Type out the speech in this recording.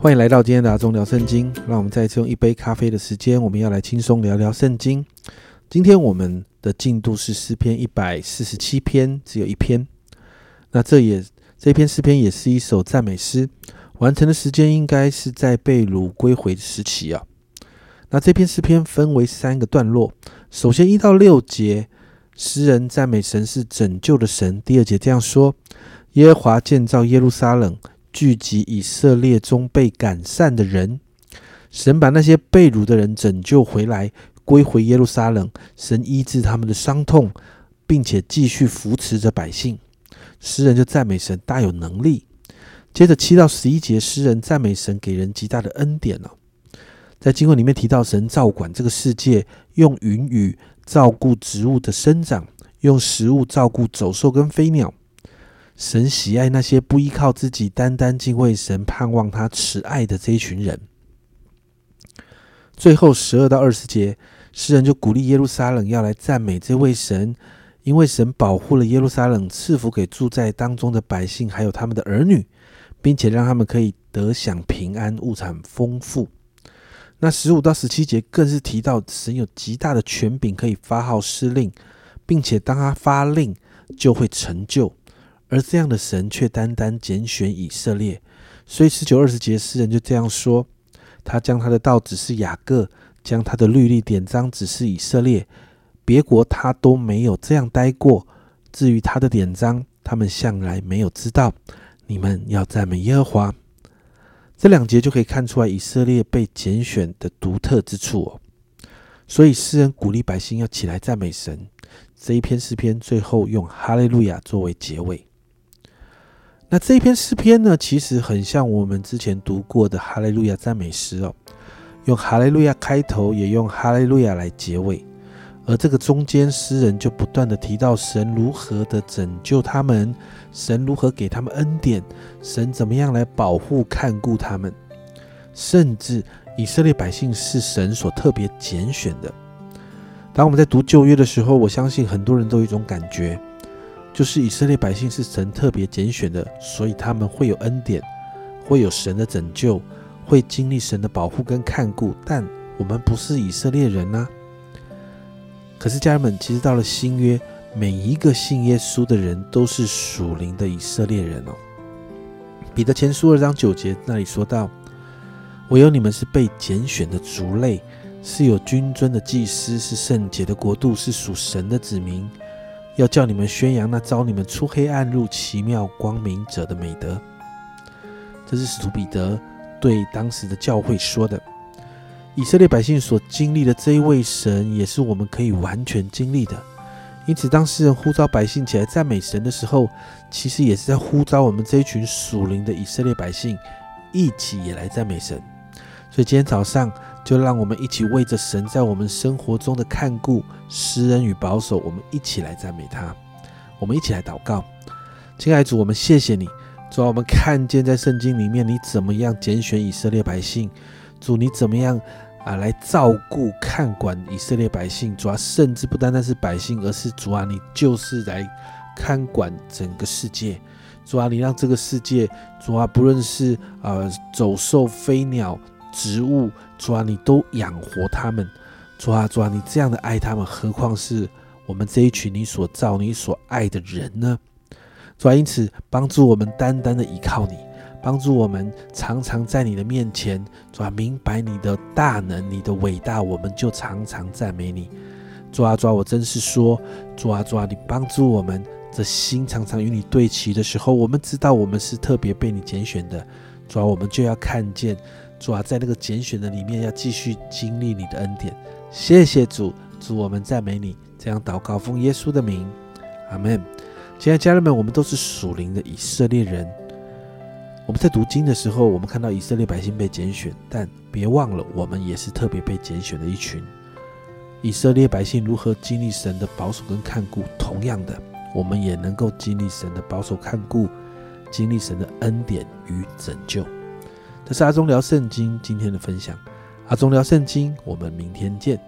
欢迎来到今天的阿忠聊圣经。让我们再次用一杯咖啡的时间，我们要来轻松聊聊圣经。今天我们的进度是诗篇一百四十七篇，只有一篇。那这也这篇诗篇也是一首赞美诗，完成的时间应该是在被掳归回的时期啊。那这篇诗篇分为三个段落，首先一到六节，诗人赞美神是拯救的神。第二节这样说：耶和华建造耶路撒冷。聚集以色列中被赶散的人，神把那些被掳的人拯救回来，归回耶路撒冷。神医治他们的伤痛，并且继续扶持着百姓。诗人就赞美神大有能力。接着七到十一节，诗人赞美神给人极大的恩典了。在经文里面提到，神照管这个世界，用云雨照顾植物的生长，用食物照顾走兽跟飞鸟。神喜爱那些不依靠自己、单单敬畏神、盼望他慈爱的这一群人。最后十二到二十节，诗人就鼓励耶路撒冷要来赞美这位神，因为神保护了耶路撒冷，赐福给住在当中的百姓，还有他们的儿女，并且让他们可以得享平安、物产丰富。那十五到十七节更是提到神有极大的权柄，可以发号施令，并且当他发令，就会成就。而这样的神却单单拣选以色列，所以十九二十节诗人就这样说：他将他的道指示雅各，将他的律例典章指示以色列，别国他都没有这样待过。至于他的典章，他们向来没有知道。你们要赞美耶和华。这两节就可以看出来以色列被拣选的独特之处哦。所以诗人鼓励百姓要起来赞美神。这一篇诗篇最后用哈利路亚作为结尾。那这一篇诗篇呢，其实很像我们之前读过的哈利路亚赞美诗哦，用哈利路亚开头，也用哈利路亚来结尾。而这个中间，诗人就不断的提到神如何的拯救他们，神如何给他们恩典，神怎么样来保护看顾他们，甚至以色列百姓是神所特别拣选的。当我们在读旧约的时候，我相信很多人都有一种感觉。就是以色列百姓是神特别拣选的，所以他们会有恩典，会有神的拯救，会经历神的保护跟看顾。但我们不是以色列人啊。可是家人们，其实到了新约，每一个信耶稣的人都是属灵的以色列人哦。彼得前书二章九节那里说到：“唯有你们是被拣选的族类，是有君尊的祭司，是圣洁的国度，是属神的子民。”要叫你们宣扬那招你们出黑暗入奇妙光明者的美德，这是使徒彼得对当时的教会说的。以色列百姓所经历的这一位神，也是我们可以完全经历的。因此，当诗人呼召百姓起来赞美神的时候，其实也是在呼召我们这一群属灵的以色列百姓一起也来赞美神。所以今天早上。就让我们一起为着神在我们生活中的看顾、施恩与保守，我们一起来赞美他。我们一起来祷告，亲爱的主，我们谢谢你。主啊，我们看见在圣经里面你怎么样拣选以色列百姓，主你怎么样啊来照顾、看管以色列百姓。主啊，甚至不单单是百姓，而是主啊，你就是来看管整个世界。主啊，你让这个世界，主啊，不论是啊走兽、飞鸟。植物，主啊，你都养活他们，主啊，主啊，你这样的爱他们，何况是我们这一群你所造、你所爱的人呢？主啊，因此帮助我们单单的依靠你，帮助我们常常在你的面前，主啊，明白你的大能、你的伟大，我们就常常赞美你。主啊，主啊，我真是说，主啊，主啊，你帮助我们的心常常与你对齐的时候，我们知道我们是特别被你拣选的。主啊，我们就要看见。主啊，在那个拣选的里面，要继续经历你的恩典。谢谢主，主我们赞美你。这样祷告，奉耶稣的名，阿门。亲爱的家人们，我们都是属灵的以色列人。我们在读经的时候，我们看到以色列百姓被拣选，但别忘了，我们也是特别被拣选的一群。以色列百姓如何经历神的保守跟看顾，同样的，我们也能够经历神的保守看顾，经历神的恩典与拯救。这是阿忠聊圣经今天的分享，阿忠聊圣经，我们明天见。